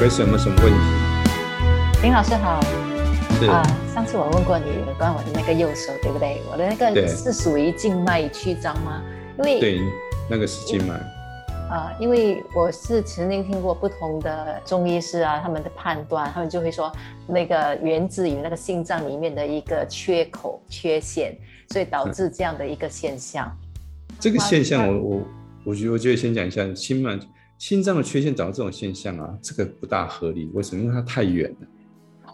Grace 有没有什么问题？林老师好，是啊，上次我问过你有关我的那个右手，对不对？我的那个是属于静脉曲张吗？因为对，那个是静脉。啊，因为我是曾经听过不同的中医师啊，他们的判断，他们就会说那个源自于那个心脏里面的一个缺口、缺陷，所以导致这样的一个现象。这个现象那我，我我觉得，我觉得先讲一下心脉心脏的缺陷导致这种现象啊，这个不大合理。为什么？因为它太远了。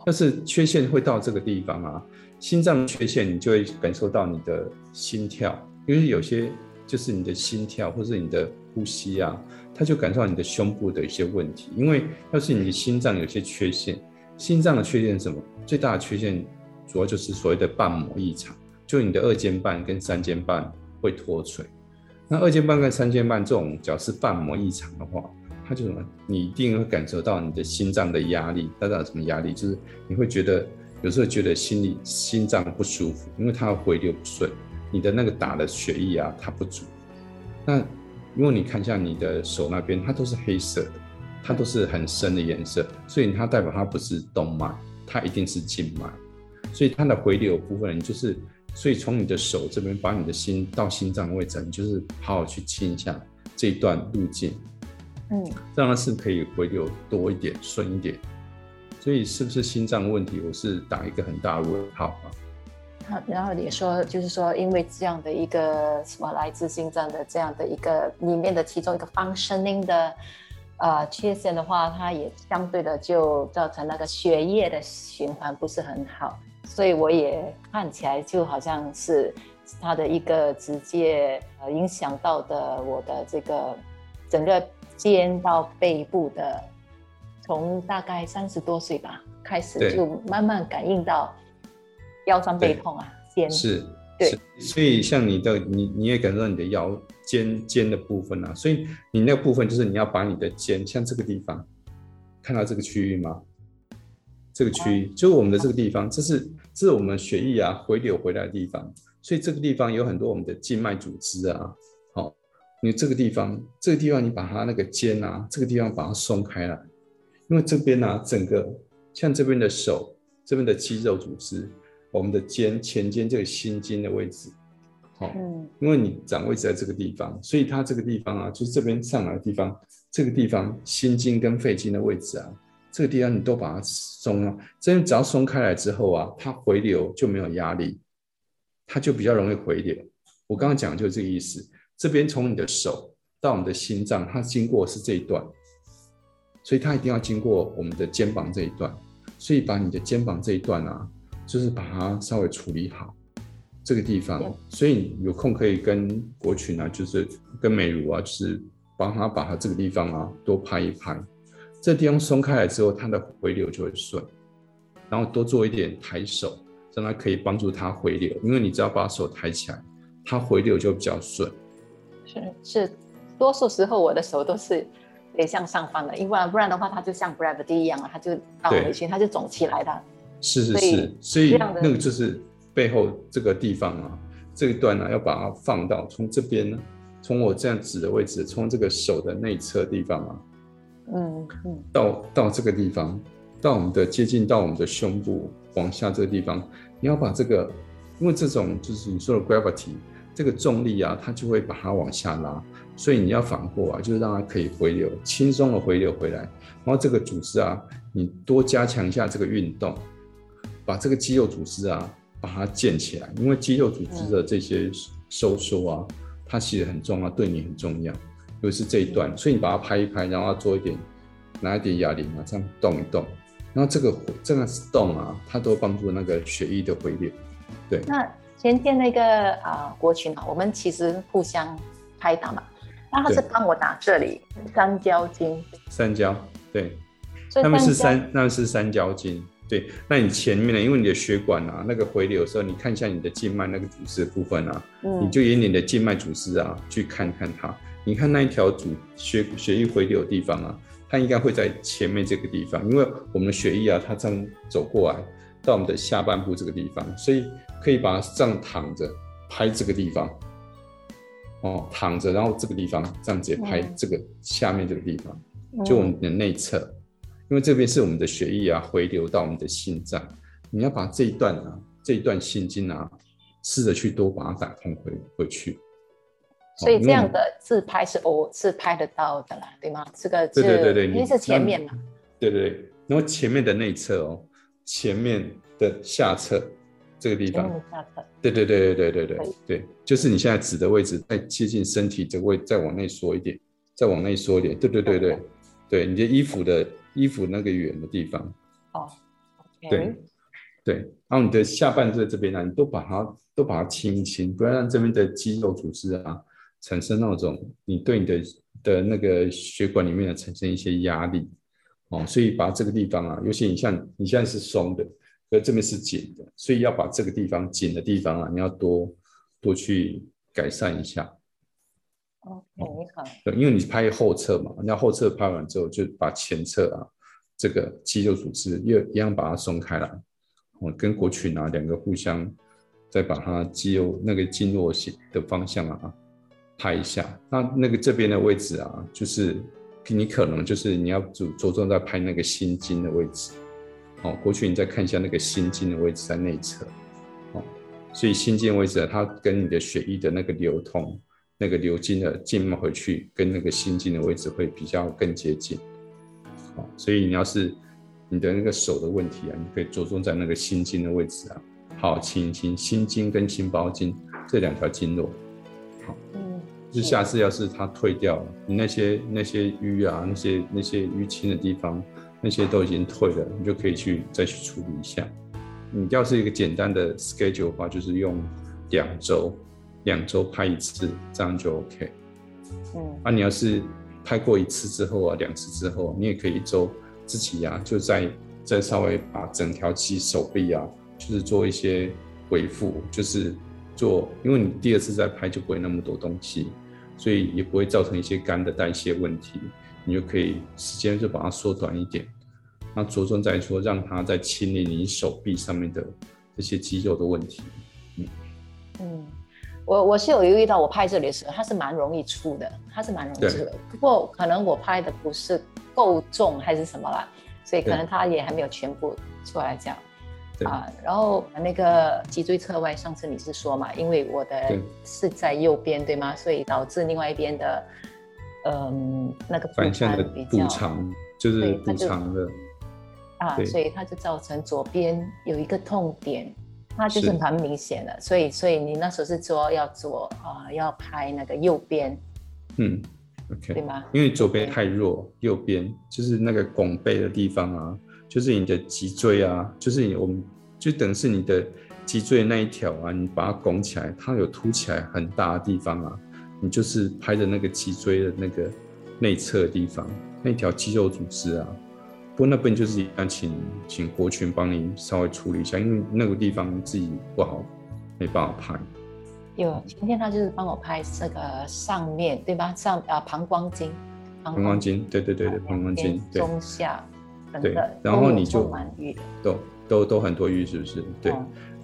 要是缺陷会到这个地方啊，心脏缺陷，你就会感受到你的心跳，因为有些就是你的心跳或是你的呼吸啊，它就感受到你的胸部的一些问题。因为要是你的心脏有些缺陷，心脏的缺陷是什么？最大的缺陷主要就是所谓的瓣膜异常，就你的二尖瓣跟三尖瓣会脱垂。那二尖瓣跟三尖瓣这种，只要是瓣膜异常的话，它就什么？你一定会感受到你的心脏的压力。大家有什么压力？就是你会觉得有时候觉得心里心脏不舒服，因为它回流不顺，你的那个打的血液啊它不足。那因为你看一下你的手那边，它都是黑色的，它都是很深的颜色，所以它代表它不是动脉，它一定是静脉。所以它的回流部分，就是，所以从你的手这边把你的心到心脏的位置，你就是好好去清一下这一段路径，嗯，让它是可以回流多一点、顺一点。所以是不是心脏问题？我是打一个很大的问号啊。好，然后你说，就是说，因为这样的一个什么来自心脏的这样的一个里面的其中一个 functioning 的呃缺陷的话，它也相对的就造成那个血液的循环不是很好，所以我也看起来就好像是他的一个直接呃影响到的我的这个整个肩到背部的，从大概三十多岁吧开始就慢慢感应到腰酸背痛啊，肩。是，对，所以像你的你你也感受到你的腰肩肩的部分啊，所以你那个部分就是你要把你的肩，像这个地方，看到这个区域吗？这个区域就是我们的这个地方，这是这是我们血液啊回流回来的地方，所以这个地方有很多我们的静脉组织啊，好、你这个地方这个地方你把它那个肩啊，这个地方把它松开来，因为这边呢、整个像这边的手这边的肌肉组织。我们的肩前肩这个心经的位置，好、嗯因为你掌位置在这个地方，所以它这个地方啊，就是这边上来的地方，这个地方心经跟肺经的位置啊，这个地方你都把它松了，这边只要松开来之后啊，它回流就没有压力，它就比较容易回流。我刚刚讲的就是这个意思，这边从你的手到我们的心脏，它经过是这一段，所以它一定要经过我们的肩膀这一段，所以把你的肩膀这一段啊。就是把它稍微处理好这个地方，所以你有空可以跟国群啊，就是跟美如啊，就是帮他把它这个地方啊多拍一拍，这地方松开来之后，它的回流就会顺。然后多做一点抬手，让它可以帮助它回流，因为你只要把手抬起来，它回流就比较顺。是是，多数时候我的手都是得向上翻的，因为不然的话，它就像 gravity 一样啊，它就倒回去，它就肿起来的。是是是，所以那个就是背后这个地方啊，这一段呢、要把它放到从这边呢，从我这样指的位置，从这个手的内侧地方啊，嗯，到到这个地方，到我们的接近到我们的胸部往下这个地方，你要把这个，因为这种就是你说的 gravity 这个重力啊，它就会把它往下拉，所以你要反过啊，就是让它可以回流，轻松的回流回来。然后这个组织啊，你多加强一下这个运动，把这个肌肉组织啊，把它建起来，因为肌肉组织的这些收缩啊，它其实很重要，对你很重要。尤其是这一段，所以你把它拍一拍，然后要做一点，拿一点哑铃啊，这样动一动，然后这个这样子动啊，它都帮助那个血液的回流。对，那前天那个啊、国群啊，我们其实互相拍打嘛，那他是对帮我打这里三焦经，三焦，对，所以他们是三，那是三焦经。对，那你前面呢？因为你的血管啊，那个回流的时候，你看一下你的静脉那个组织的部分啊，你嗯就以你的静脉组织啊去看看它。你看那一条主血血液回流的地方啊，它应该会在前面这个地方，因为我们的血液啊，它这样走过来到我们的下半部这个地方，所以可以把它这样躺着拍这个地方，哦，躺着，然后这个地方这样直接拍嗯这个下面这个地方，嗯就我们的内侧，因为这边是我们的血液啊回流到我们的心脏，你要把这一段啊这一段心经啊，试着去多把它打通回回去。所以这样的自拍是偶是拍得到的啦，对吗？这个对对对对，因为是前面嘛。对对对，然后前面的内侧哦，前面的下侧这个地方。下侧。对对对对对对对对，就是你现在指的位置，再接近身体这个位，再往内缩一点，再往内缩一点。对对对对，对，你的衣服的衣服那个圆的地方。哦。对对，然后你的下半身这边呢，你都把它都把它清一清，不要让这边的肌肉组织啊。产生那种你对你的的那个血管里面产生一些压力哦，所以把这个地方啊，尤其你像你现在是松的，而这边是紧的，所以要把这个地方紧的地方啊，你要多多去改善一下。哦，你好。对，因为你拍后侧嘛，你要后侧拍完之后，就把前侧啊这个肌肉组织又一样把它松开来，哦，跟国群啊两个互相再把它肌肉那个经络线的方向啊。拍一下，那那个这边的位置啊，就是你可能就是你要着着重在拍那个心经的位置，哦，过去你再看一下那个心经的位置在内侧，哦，所以心经位置它跟你的血液的那个流通，那个流经的静脉回去，跟那个心经的位置会比较更接近，哦，所以你要是你的那个手的问题啊，你可以着重在那个心经的位置啊，好轻轻心经跟心包经这两条经络。好。就下次要是它退掉了，你那些那些淤啊，那些那些淤青的地方，那些都已经退了，你就可以去再去处理一下。你要是一个简单的 schedule 的话，就是用两周，两周拍一次，这样就 OK。嗯，啊，你要是拍过一次之后啊，两次之后，你也可以一周自己呀，就再再稍微把整条肌手臂啊，就是做一些恢复，就是做，因为你第二次再拍就不会那么多东西。所以也不会造成一些肝的代谢问题，你就可以时间就把它缩短一点。那着重在说，让它在清理你手臂上面的这些肌肉的问题。嗯嗯，我我是有留意到，我拍这里的时候，它是蛮容易出的，它是蛮容易出的。不过可能我拍的不是够重还是什么啦，所以可能它也还没有全部出来这样。啊，然后那个脊椎侧歪，上次你是说嘛？因为我的是在右边，对吗？所以导致另外一边的，嗯，那个反向的补偿就是补偿的啊，所以它就造成左边有一个痛点，它就是蛮明显的。所以，所以你那时候是说要做啊，要拍那个右边，嗯，OK，对吗？因为左边太弱，右边就是那个拱背的地方啊。就是你的脊椎啊，就是你我们就等于是你的脊椎那一条啊，你把它拱起来，它有凸起来很大的地方啊，你就是拍的那个脊椎的那个内侧的地方，那条肌肉组织啊。不过那边就是一样，请请国群帮你稍微处理一下，因为那个地方自己不好，没办法拍。有今天他就是帮我拍这个上面对吧？上啊膀胱经，膀胱经，对对对对，膀胱经，中下。对，然后你就都都都很多淤，是不是？对，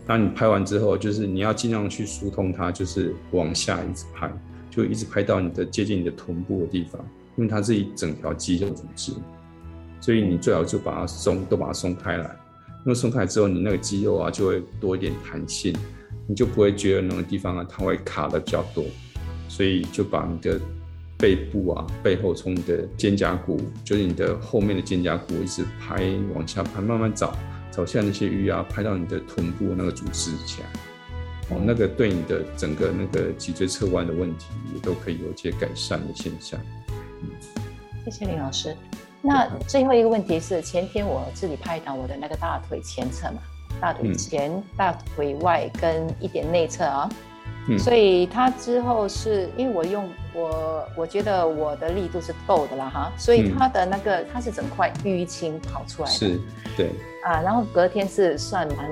那你拍完之后，就是你要尽量去疏通它，就是往下一直拍，就一直拍到你的接近你的臀部的地方，因为它是一整条肌肉组织，所以你最好就把它松，都把它松开来。因为松开之后，你那个肌肉啊就会多一点弹性，你就不会觉得那个地方啊它会卡的比较多，所以就把你的。背部啊，背后从你的肩胛骨，就是你的后面的肩胛骨，一直拍往下拍，慢慢找找下那些淤啊，拍到你的臀部那个组织起来，哦，那个对你的整个那个脊椎侧弯的问题也都可以有一些改善的现象。嗯，谢谢林老师。那最后一个问题是，前天我自己拍到我的那个大腿前侧嘛，大腿前、大腿外跟一点内侧啊。所以他之后是因为我用我我觉得我的力度是够的啦哈，所以他的那个他是整块淤青跑出来的，是，对，啊，然后隔天是算蛮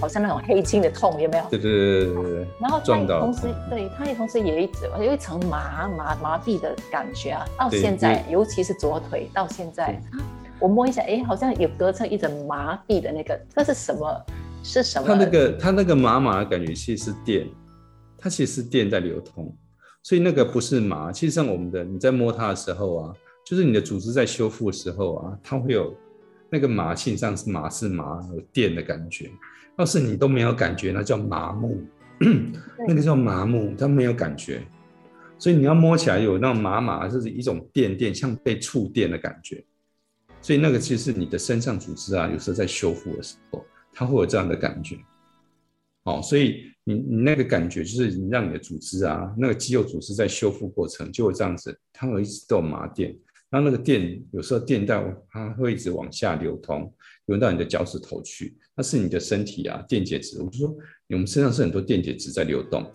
好像那种黑青的痛，有没有？对对对对对对。然后他同时对他也同时也一直有一层麻麻麻痹的感觉啊，到现在尤其是左腿到现在啊，我摸一下，哎，好像有隔成一层麻痹的那个，那是什么？是什么？他那个他那个麻麻的感觉其实是电。它其实是电在流通，所以那个不是麻。其实像我们的，你在摸它的时候啊，就是你的组织在修复的时候啊，它会有那个麻性上是麻是麻有电的感觉。要是你都没有感觉，那叫麻木，那个叫麻木，它没有感觉。所以你要摸起来有那种麻麻，就是一种电电，像被触电的感觉。所以那个其实是你的身上组织啊，有时候在修复的时候，它会有这样的感觉。哦，所以你你那个感觉就是你让你的组织啊，那个肌肉组织在修复过程就会这样子，它会一直都有麻电，然后那个电有时候电到它会一直往下流通，流到你的脚趾头去，那是你的身体啊电解质。我就说我们身上是很多电解质在流动，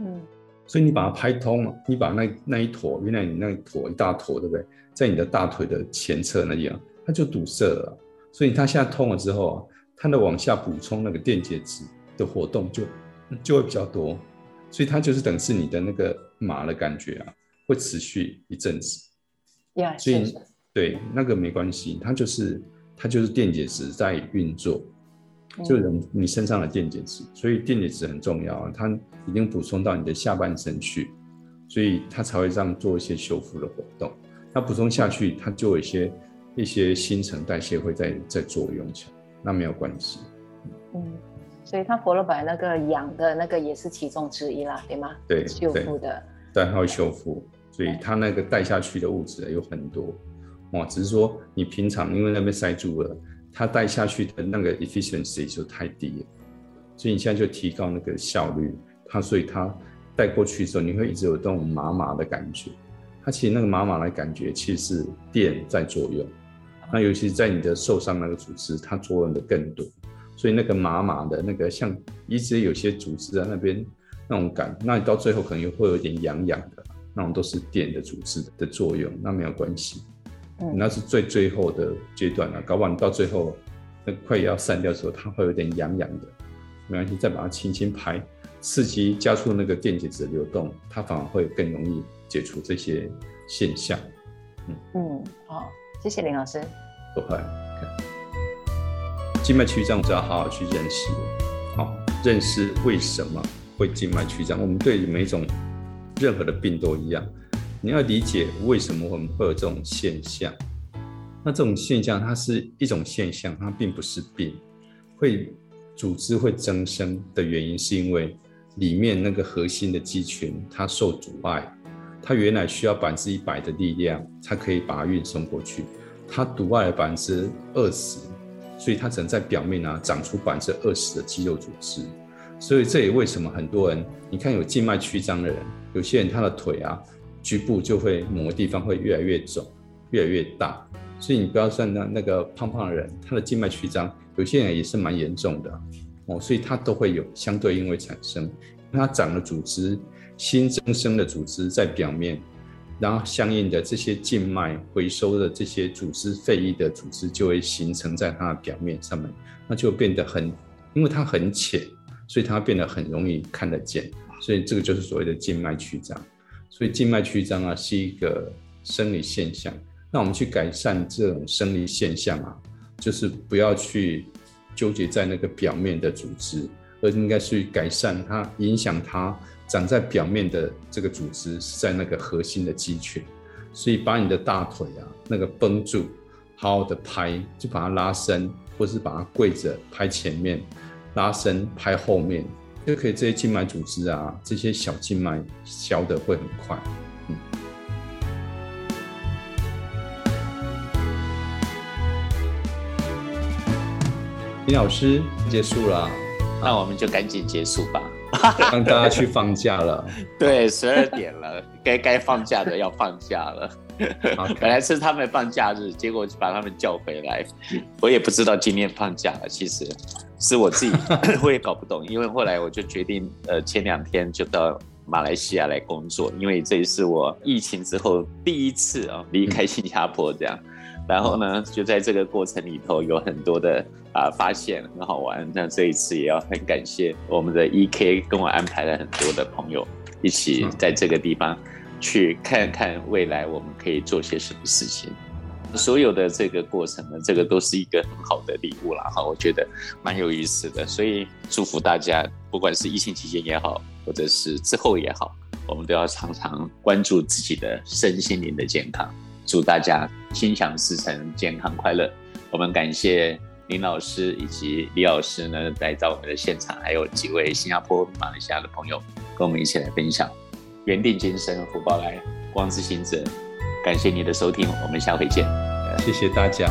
嗯，所以你把它拍通了，你把那那一坨，原来你那一坨一大坨，对不对？在你的大腿的前侧那样，它就堵塞了，所以它现在通了之后啊，它的往下补充那个电解质。的活动就就会比较多，所以它就是等是你的那个麻的感觉啊，会持续一阵子。所以对那个没关系，它就是它就是电解质在运作，就人你身上的电解质，所以电解质很重要啊，它已经补充到你的下半身去，所以它才会这样做一些修复的活动。它补充下去，它就有一些一些新陈代谢会在在作用起来，那没有关系。嗯。所以它活络板那个养的那个也是其中之一啦，对吗？对，修复的，对，它会修复，所以它那个带下去的物质有很多，哇，只是说你平常因为那边塞住了，它带下去的那个 efficiency 就太低了，所以你现在就提高那个效率，它所以它带过去的时候，你会一直有这种麻麻的感觉，它其实那个麻麻的感觉其实是电在作用，那尤其是在你的受伤那个组织，它作用的更多。所以那个麻麻的那个，像一直有些组织在那边那种感，那你到最后可能会有点痒痒的，那种都是电的组织的作用，那没有关系。嗯，那是最最后的阶段了，搞不好你到最后那快要散掉的时候，它会有点痒痒的，没关系，再把它轻轻拍，刺激加速那个电解质流动，它反而会更容易解除这些现象。嗯嗯，好，谢谢林老师。不会。静脉曲张，就要好好去认识，好认识为什么会静脉曲张。我们对每种任何的病都一样，你要理解为什么我们会有这种现象。那这种现象它是一种现象，它并不是病。会组织会增生的原因，是因为里面那个核心的肌群它受阻碍，它原来需要百分之一百的力量才可以把它运送过去，它阻碍了百分之二十。所以它只能在表面啊长出百分之二十的肌肉组织，所以这也为什么很多人，你看有静脉曲张的人，有些人他的腿啊局部就会某个地方会越来越肿，越来越大。所以你不要算那那个胖胖的人，他的静脉曲张有些人也是蛮严重的哦，所以他都会有相对应会产生，他长了组织新增生的组织在表面。然后相应的这些静脉回收的这些组织废液的组织就会形成在它的表面上面，那就变得很，因为它很浅，所以它变得很容易看得见，所以这个就是所谓的静脉曲张。所以静脉曲张啊是一个生理现象。那我们去改善这种生理现象啊，就是不要去纠结在那个表面的组织，而应该去改善它影响它。长在表面的这个组织是在那个核心的肌群，所以把你的大腿啊那个绷住，好好的拍，就把它拉伸，或是把它跪着拍前面，拉伸拍后面，就可以这些静脉组织啊，这些小静脉消的会很快。嗯，林老师结束了，那我们就赶紧结束吧。让大家去放假了，对，十二点了，该该放假的要放假了。本来是他们放假日，结果把他们叫回来。我也不知道今天放假了，其实是我自己，我也搞不懂。因为后来我就决定，呃，前两天就到马来西亚来工作，因为这也是我疫情之后第一次啊离开新加坡这样。然后呢，就在这个过程里头有很多的啊发现，很好玩。那这一次也要很感谢我们的 E.K 跟我安排了很多的朋友，一起在这个地方去看看未来我们可以做些什么事情。所有的这个过程呢，这个都是一个很好的礼物啦哈，我觉得蛮有意思的。所以祝福大家，不管是疫情期间也好，或者是之后也好，我们都要常常关注自己的身心灵的健康。祝大家心想事成，健康快乐。我们感谢林老师以及李老师呢来到我们的现场，还有几位新加坡、马来西亚的朋友跟我们一起来分享。缘定今生，福报来，光之行者。感谢你的收听，我们下回见。谢谢大家，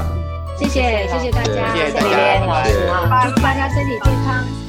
谢谢谢谢大家，谢谢大家，祝大家身体健康。